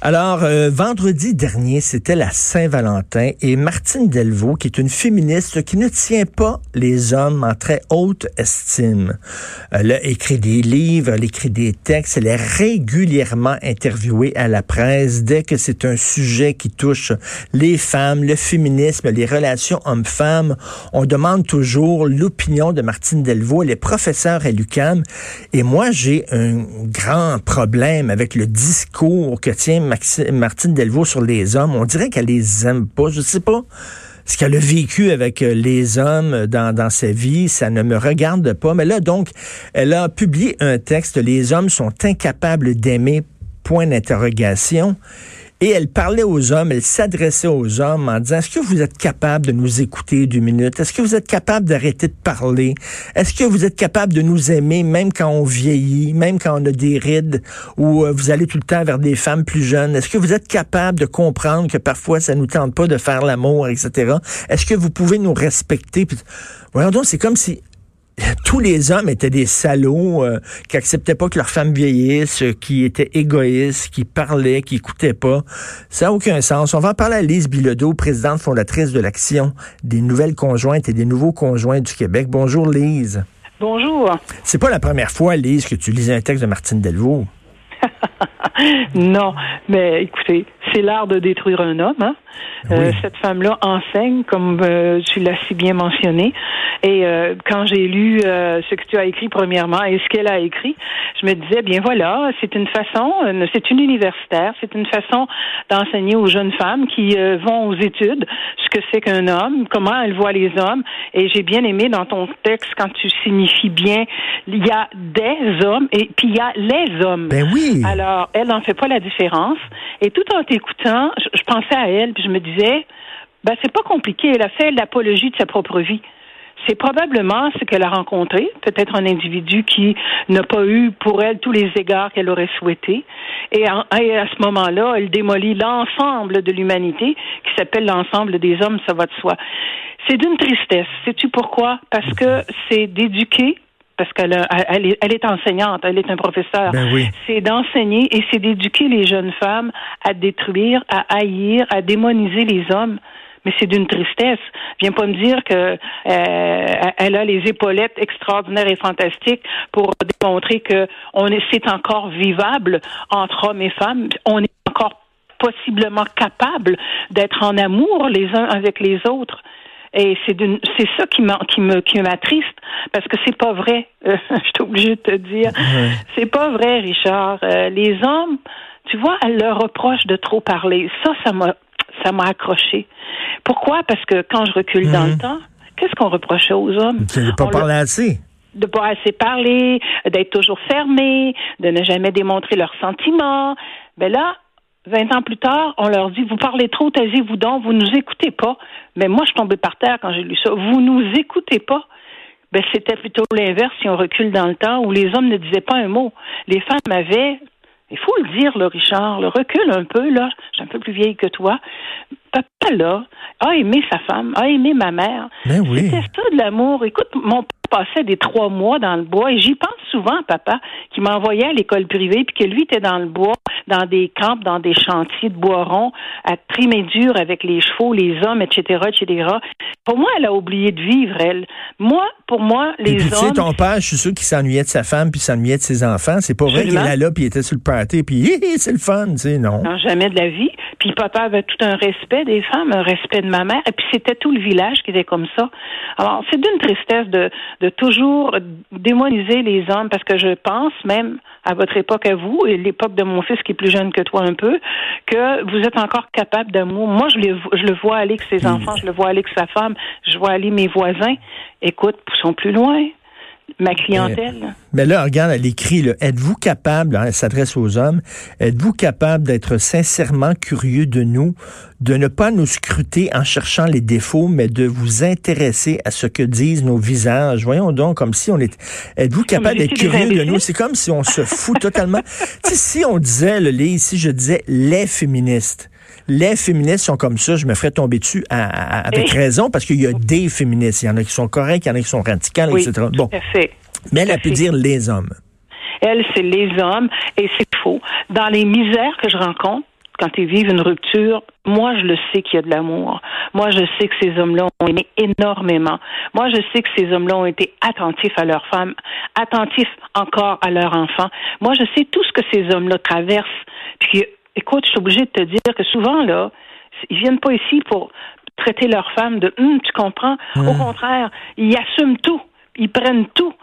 Alors, euh, vendredi dernier, c'était la Saint-Valentin et Martine Delvaux, qui est une féministe qui ne tient pas les hommes en très haute estime. Elle a écrit des livres, elle écrit des textes, elle est régulièrement interviewée à la presse dès que c'est un sujet qui touche les femmes, le féminisme, les relations hommes-femmes. On demande toujours l'opinion de Martine Delvaux. Elle est professeure à l'UQAM et moi, j'ai un grand problème avec le discours que tient Martine Delvaux sur les hommes, on dirait qu'elle les aime pas. Je sais pas ce qu'elle a vécu avec euh, les hommes dans, dans sa vie, ça ne me regarde pas. Mais là, donc, elle a publié un texte, Les hommes sont incapables d'aimer, point d'interrogation. Et elle parlait aux hommes, elle s'adressait aux hommes en disant, est-ce que vous êtes capable de nous écouter deux minutes? Est-ce que vous êtes capable d'arrêter de parler? Est-ce que vous êtes capable de nous aimer même quand on vieillit, même quand on a des rides ou euh, vous allez tout le temps vers des femmes plus jeunes? Est-ce que vous êtes capable de comprendre que parfois ça nous tente pas de faire l'amour, etc.? Est-ce que vous pouvez nous respecter? Voyons donc, c'est comme si tous les hommes étaient des salauds euh, qui acceptaient pas que leurs femmes vieillissent, qui étaient égoïstes, qui parlaient, qui écoutaient pas. Ça n'a aucun sens. On va en parler à Lise Bilodeau, présidente fondatrice de l'Action des nouvelles conjointes et des nouveaux conjoints du Québec. Bonjour Lise. Bonjour. C'est pas la première fois, Lise, que tu lisais un texte de Martine Delvaux. non, mais écoutez, c'est l'art de détruire un homme. Hein? Euh, cette femme-là enseigne, comme euh, tu l'as si bien mentionné. Et euh, quand j'ai lu ce que tu as écrit premièrement et ce qu'elle a écrit, je me disais, bien voilà, c'est une façon, c'est une universitaire, c'est une façon d'enseigner aux jeunes femmes qui vont aux études ce que c'est qu'un homme, comment elles voient les hommes. Et j'ai bien aimé dans ton texte quand tu signifies bien, il y a des hommes et puis il y a les hommes. Ben oui. Alors, elle n'en fait pas la différence. Et tout en t'écoutant, je, pensais à elle, puis je me disais, ben c'est pas compliqué. Elle a fait l'apologie de sa propre vie. C'est probablement ce qu'elle a rencontré, peut-être un individu qui n'a pas eu pour elle tous les égards qu'elle aurait souhaité. Et, à ce moment-là, elle démolit l'ensemble de l'humanité, qui s'appelle l'ensemble des hommes, ça va de soi. C'est d'une tristesse. Sais-tu pourquoi? Parce que c'est d'éduquer parce qu'elle elle est, elle est enseignante, elle est un professeur. Ben oui. C'est d'enseigner et c'est d'éduquer les jeunes femmes à détruire, à haïr, à démoniser les hommes. Mais c'est d'une tristesse. Viens pas me dire que euh, elle a les épaulettes extraordinaires et fantastiques pour démontrer que on est, c'est encore vivable entre hommes et femmes. On est encore possiblement capable d'être en amour les uns avec les autres. Et c'est c'est ça qui qui me qui m'attriste parce que c'est pas vrai. Euh, je suis obligée de te dire, c'est pas vrai, Richard. Euh, les hommes, tu vois, elles leur reprochent de trop parler. Ça, ça m'a ça m'a accroché. Pourquoi? Parce que quand je recule dans le mhm. temps, qu'est-ce qu'on reprochait aux hommes? De pas parler assez de pas assez parler, d'être toujours fermé, de ne jamais démontrer leurs sentiments. Ben là, 20 ans plus tard, on leur dit, vous parlez trop, taisez-vous donc, vous nous écoutez pas. Mais moi, je tombée par terre quand j'ai lu ça. Vous nous écoutez pas. Ben, c'était plutôt l'inverse si on recule dans le temps où les hommes ne disaient pas un mot. Les femmes avaient, il faut le dire, là, Richard, le recule un peu, là. Je suis un peu plus vieille que toi. Papa, là, a aimé sa femme, a aimé ma mère. Ben oui. C'était ça de l'amour. Écoute, mon passait des trois mois dans le bois et j'y pense souvent, papa, qui m'envoyait à l'école privée puis que lui était dans le bois, dans des camps, dans des chantiers de bois rond, à trimer dur avec les chevaux, les hommes, etc., etc. Pour moi, elle a oublié de vivre, elle. Moi, pour moi, les puis, hommes... Tu sais, ton père, je suis sûr qu'il s'ennuyait de sa femme puis s'ennuyait de ses enfants. C'est pas vrai qu'il était là puis il était sur le party puis c'est le fun, tu sais, non. Non, jamais de la vie. Puis papa avait tout un respect des femmes, un respect de ma mère. Et puis c'était tout le village qui était comme ça. Alors, c'est d'une tristesse de, de toujours démoniser les hommes parce que je pense même à votre époque à vous et l'époque de mon fils qui est plus jeune que toi un peu que vous êtes encore capable d'amour. Moi, je, je le vois aller avec ses enfants, je le vois aller avec sa femme, je vois aller mes voisins. Écoute, poussons plus loin. Ma clientèle. Mais, là, regarde, elle écrit, êtes-vous capable, hein, elle s'adresse aux hommes, êtes-vous capable d'être sincèrement curieux de nous, de ne pas nous scruter en cherchant les défauts, mais de vous intéresser à ce que disent nos visages? Voyons donc, comme si on est... Êtes-vous capable d'être curieux de nous? C'est comme si on se fout totalement... si on disait, le lit, si je disais les féministes, les féministes sont comme ça, je me ferais tomber dessus avec raison, parce qu'il y a des féministes. Il y en a qui sont corrects, il y en a qui sont radicales, etc. Bon. Mais elle a pu dire les hommes. Elle, c'est les hommes, et c'est faux. Dans les misères que je rencontre, quand ils vivent une rupture, moi, je le sais qu'il y a de l'amour. Moi, je sais que ces hommes-là ont aimé énormément. Moi, je sais que ces hommes-là ont été attentifs à leurs femmes, attentifs encore à leurs enfants. Moi, je sais tout ce que ces hommes-là traversent. Puis écoute, je suis obligée de te dire que souvent, là, ils viennent pas ici pour traiter leur femme de hum, tu comprends? Au hum. contraire, ils assument tout. Ils prennent tout.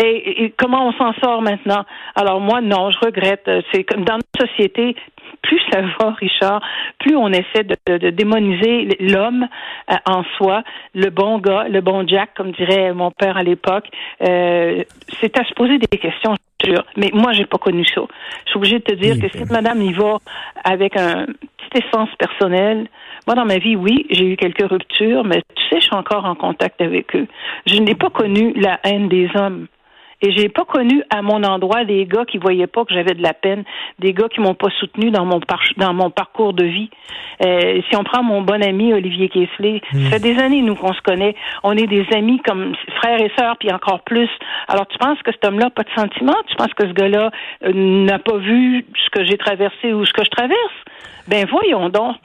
Et, comment on s'en sort maintenant? Alors moi, non, je regrette. C'est comme dans notre société, plus ça va, Richard, plus on essaie de, démoniser l'homme euh, en soi, le bon gars, le bon Jack, comme dirait mon père à l'époque. Euh, c'est à se poser des questions. Mais moi, j'ai pas connu ça. Je suis obligée de te dire que si madame y va avec un petit essence personnel, moi, dans ma vie, oui, j'ai eu quelques ruptures, mais tu sais, je suis encore en contact avec eux. Je n'ai pas connu la haine des hommes. Et j'ai pas connu à mon endroit des gars qui voyaient pas que j'avais de la peine, des gars qui m'ont pas soutenu dans mon dans mon parcours de vie. Euh, si on prend mon bon ami Olivier Kessler, ça hmm. fait des années nous qu'on se connaît, on est des amis comme frères et sœurs puis encore plus. Alors tu penses que cet homme-là pas de sentiments? Tu penses que ce gars-là euh, n'a pas vu ce que j'ai traversé ou ce que je traverse? Ben voyons donc.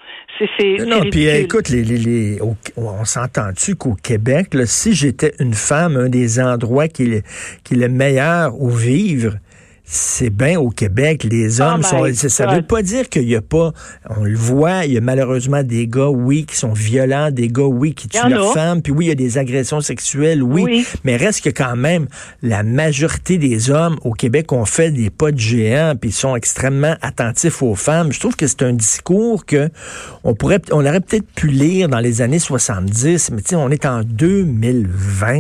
non, puis écoute, les, les, les on s'entend-tu qu'au Québec, si j'étais une femme, un des endroits qui, qui est le meilleur où vivre, c'est bien au Québec, les oh hommes sont. Ça veut pas dire qu'il y a pas. On le voit, il y a malheureusement des gars, oui, qui sont violents, des gars, oui, qui tuent leurs femmes, puis oui, il y a des agressions sexuelles, oui, mais reste que quand même, la majorité des hommes au Québec ont fait des pas de géant, puis sont extrêmement attentifs aux femmes. Je trouve que c'est un discours que on pourrait, on aurait peut-être pu lire dans les années 70, mais tu sais, on est en 2020.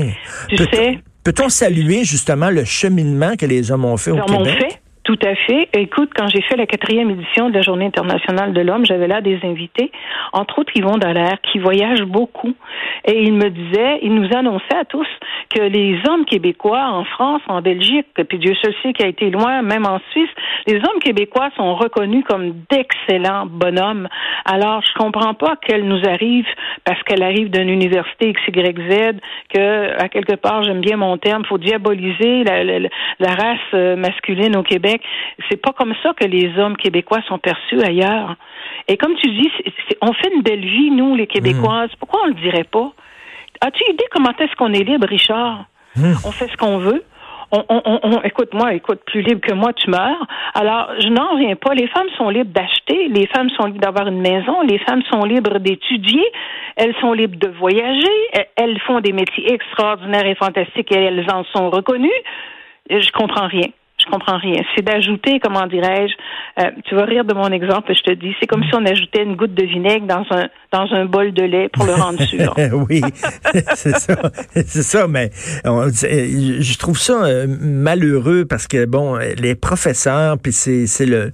Tu sais. Peut-on saluer justement le cheminement que les hommes ont fait au Québec? Fait. Tout à fait. Écoute, quand j'ai fait la quatrième édition de la Journée internationale de l'homme, j'avais là des invités, entre autres Yvon Dallaire, qui voyage beaucoup. Et il me disait, il nous annonçait à tous que les hommes québécois en France, en Belgique, puis Dieu seul sait qu'il a été loin, même en Suisse, les hommes québécois sont reconnus comme d'excellents bonhommes. Alors, je comprends pas qu'elle nous arrive parce qu'elle arrive d'une université XYZ, que, à quelque part, j'aime bien mon terme, faut diaboliser la, la race euh, masculine au Québec. C'est pas comme ça que les hommes québécois sont perçus ailleurs. Et comme tu dis, on fait une belle vie, nous, les Québécoises. Mmh. Pourquoi on le dirait pas? As-tu idée comment est-ce qu'on est libre, Richard? Mmh. On fait ce qu'on veut. On, on, écoute moi, écoute, plus libre que moi, tu meurs. Alors, je n'en reviens pas. Les femmes sont libres d'acheter, les femmes sont libres d'avoir une maison, les femmes sont libres d'étudier, elles sont libres de voyager, elles font des métiers extraordinaires et fantastiques et elles en sont reconnues. Je comprends rien. Je comprends rien. C'est d'ajouter, comment dirais-je, euh, tu vas rire de mon exemple, je te dis, c'est comme si on ajoutait une goutte de vinaigre dans un dans un bol de lait pour le rendre sûr. oui, c'est ça, c'est ça, mais je trouve ça euh, malheureux parce que bon, les professeurs, puis c'est c'est le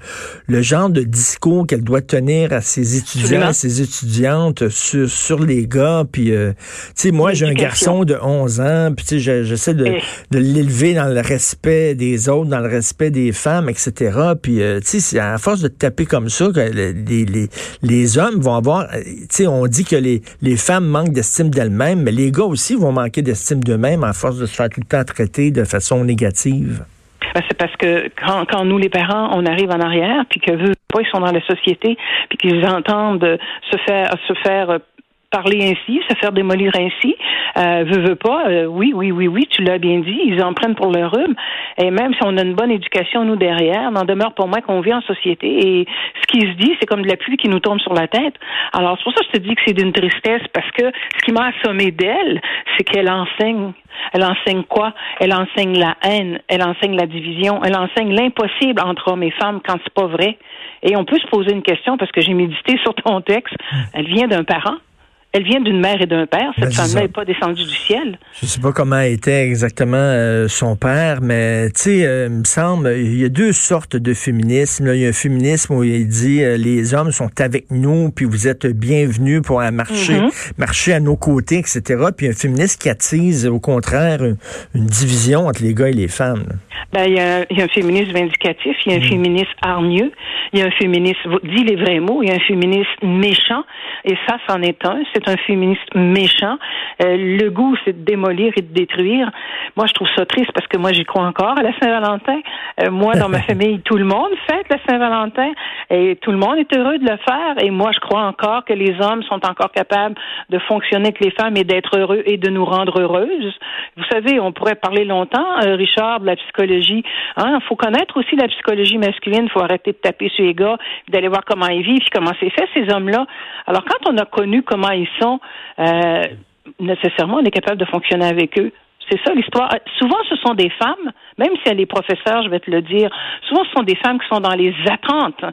le genre de discours qu'elle doit tenir à ses étudiants, à ses étudiantes sur sur les gars, puis euh, tu sais, moi j'ai un garçon de 11 ans, puis tu sais, j'essaie de, eh. de l'élever dans le respect des autres, dans le respect des femmes, etc. Puis euh, tu sais, à force de taper comme ça, que les, les, les hommes vont avoir on dit que les, les femmes manquent d'estime d'elles-mêmes, mais les gars aussi vont manquer d'estime d'eux-mêmes à force de se faire tout le temps traiter de façon négative. Ben, c'est parce que quand, quand, nous, les parents, on arrive en arrière, puis que veut pas, ils sont dans la société, puis qu'ils entendent se faire se faire parler ainsi, se faire démolir ainsi, euh, veut, veut pas, euh, oui, oui, oui, oui, tu l'as bien dit, ils en prennent pour leur rhume. Et même si on a une bonne éducation, nous, derrière, n'en demeure pour moi qu'on vit en société. Et ce qui se dit, c'est comme de la pluie qui nous tombe sur la tête. Alors, c'est pour ça que je te dis que c'est d'une tristesse, parce que ce qui m'a assommé d'elle, c'est qu'elle enseigne. Elle enseigne quoi? Elle enseigne la haine, elle enseigne la division, elle enseigne l'impossible entre hommes et femmes quand c'est pas vrai. Et on peut se poser une question, parce que j'ai médité sur ton texte, elle vient d'un parent Elle vient d'une mère et d'un père. Cette Ben, femme-là n'est pas descendue du ciel. Je sais pas comment était exactement euh, son père, mais tu sais, euh, il me semble, il y a deux sortes de féminisme. là. Il y a un féminisme où il dit euh, les hommes sont avec nous, puis vous êtes bienvenus pour marcher, Mhm. marcher à nos côtés, etc. Puis un féministe qui attise, au contraire, une, une division entre les gars et les femmes. Ben, il y, a, il y a un féministe vindicatif, il y a Mm. un féministe hargneux, il y a un féministe, dit les vrais mots, il y a un féministe méchant, et ça, c'en est un. C'est un féministe méchant. Euh, le goût, c'est de démolir et de détruire. Moi, je trouve ça triste parce que moi, j'y crois encore à la Saint-Valentin. Euh, moi, dans ma famille, tout le monde fête la Saint-Valentin et tout le monde est heureux de le faire. Et moi, je crois encore que les hommes sont encore capables de fonctionner avec les femmes et d'être heureux et de nous rendre heureuses. Vous savez, on pourrait parler longtemps, euh, Richard, de la psychologie. Il faut connaître aussi la psychologie masculine. Il faut arrêter de taper sur les gars, d'aller voir comment ils vivent, puis comment c'est fait, ces hommes-là. Alors, quand on a connu comment ils sont, euh, nécessairement, on est capable de fonctionner avec eux. C'est ça l'histoire. Souvent, ce sont des femmes, même si elle est professeure, je vais te le dire, souvent ce sont des femmes qui sont dans les attentes,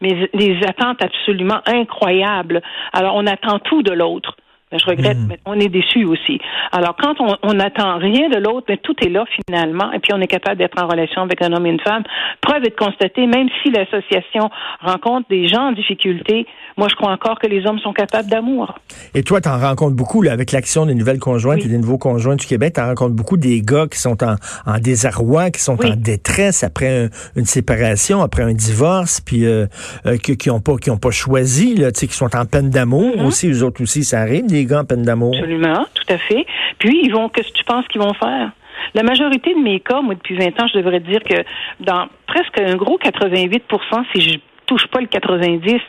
mais les attentes absolument incroyables. Alors, on attend tout de l'autre. Mais je regrette, mais on est déçu aussi. Alors, quand on on n'attend rien de l'autre, mais tout est là finalement, et puis on est capable d'être en relation avec un homme et une femme. Preuve est de constater, même si l'association rencontre des gens en difficulté, moi je crois encore que les hommes sont capables d'amour. Et toi, tu en rencontres beaucoup là, avec l'action des nouvelles conjointes Oui. et des nouveaux conjoints du Québec. Tu en rencontres beaucoup des gars qui sont en, en désarroi, qui sont Oui. en détresse après un- une séparation, après un divorce, puis euh, euh, qui qui ont pas qui ont pas choisi, là, tu sais, qui sont en peine d'amour Mhm. aussi. Eux autres aussi, ça arrive, des gars en peine d'amour. Absolument, tout à fait. Puis, ils vont, qu'est-ce que tu penses qu'ils vont faire? La majorité de mes cas, moi, depuis 20 ans, je devrais dire que dans presque un gros 88% si je touche pas le 90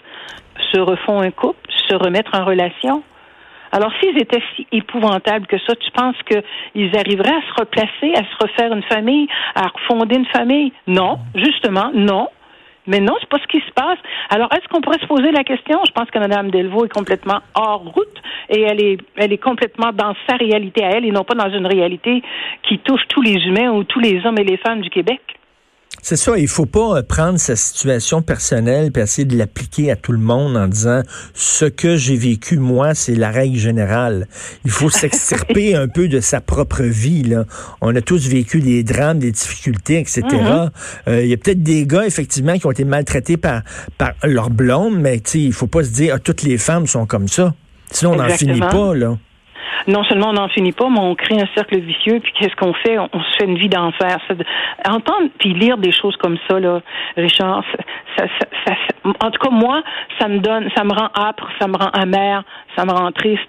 se refont un couple, se remettre en relation. Alors, s'ils étaient si épouvantables que ça, tu penses qu'ils arriveraient à se replacer, à se refaire une famille, à refonder une famille? Non, justement, non. Mais non, c'est pas ce qui se passe. Alors, est-ce qu'on pourrait se poser la question? Je pense que Mme Delvaux est complètement hors route et elle est, elle est complètement dans sa réalité à elle et non pas dans une réalité qui touche tous les humains ou tous les hommes et les femmes du Québec. C'est ça, il faut pas euh, prendre sa situation personnelle et essayer de l'appliquer à tout le monde en disant ce que j'ai vécu moi, c'est la règle générale. Il faut s'extirper un peu de sa propre vie. Là. On a tous vécu des drames, des difficultés, etc. Euh, Il y a peut-être des gars, effectivement, qui ont été maltraités par, par leur blonde, mais il faut pas se dire ah, toutes les femmes sont comme ça. Sinon, on n'en finit pas, là. Non seulement on n'en finit pas, mais on crée un cercle vicieux, puis qu'est-ce qu'on fait? On, se fait une vie d'enfer. Entendre puis lire des choses comme ça, là, Richard, ça- ça- ça- en tout cas, moi, ça me donne, ça me rend âpre, ça me rend amer, ça me rend triste.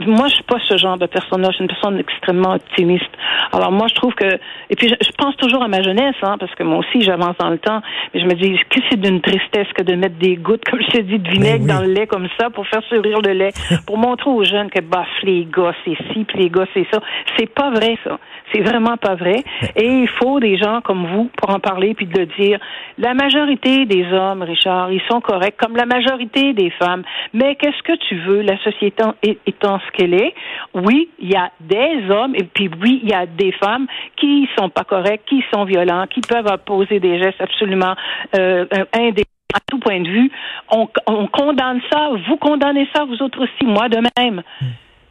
Je- moi, je suis pas ce genre de personne-là. Je suis une personne extrêmement optimiste. Alors moi, je trouve que, et puis je, je pense toujours à ma jeunesse, hein, parce que moi aussi, j'avance dans le temps. Mais je me dis que c'est d'une tristesse que de mettre des gouttes, comme je t'ai dit, de vinaigre oui. dans le lait comme ça pour faire sourire le lait, pour montrer aux jeunes que bah les gars c'est ci, puis les gars c'est ça. C'est pas vrai ça. C'est vraiment pas vrai. Et il faut des gens comme vous pour en parler puis de le dire. La majorité des hommes, Richard, ils sont corrects, comme la majorité des femmes. Mais qu'est-ce que tu veux, la société est- étant qu'elle est? Oui, il y a des hommes et puis oui, il y a des femmes qui sont pas corrects, qui sont violents, qui peuvent poser des gestes absolument euh, à tout point de vue. On, on condamne ça, vous condamnez ça, vous autres aussi, moi de même.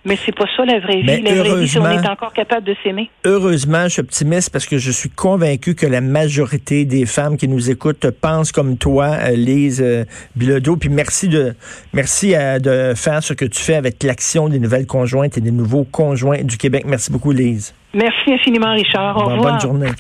Mais c'est pas ça la vraie vie. Mais la vraie vie, c'est on est encore capable de s'aimer. Heureusement, je suis optimiste parce que je suis convaincu que la majorité des femmes qui nous écoutent pensent comme toi, euh, Lise euh, Bilodeau. Puis merci de merci euh, de faire ce que tu fais avec l'action des nouvelles conjointes et des nouveaux conjoints du Québec. Merci beaucoup, Lise. Merci infiniment, Richard. Au revoir. Bonne journée.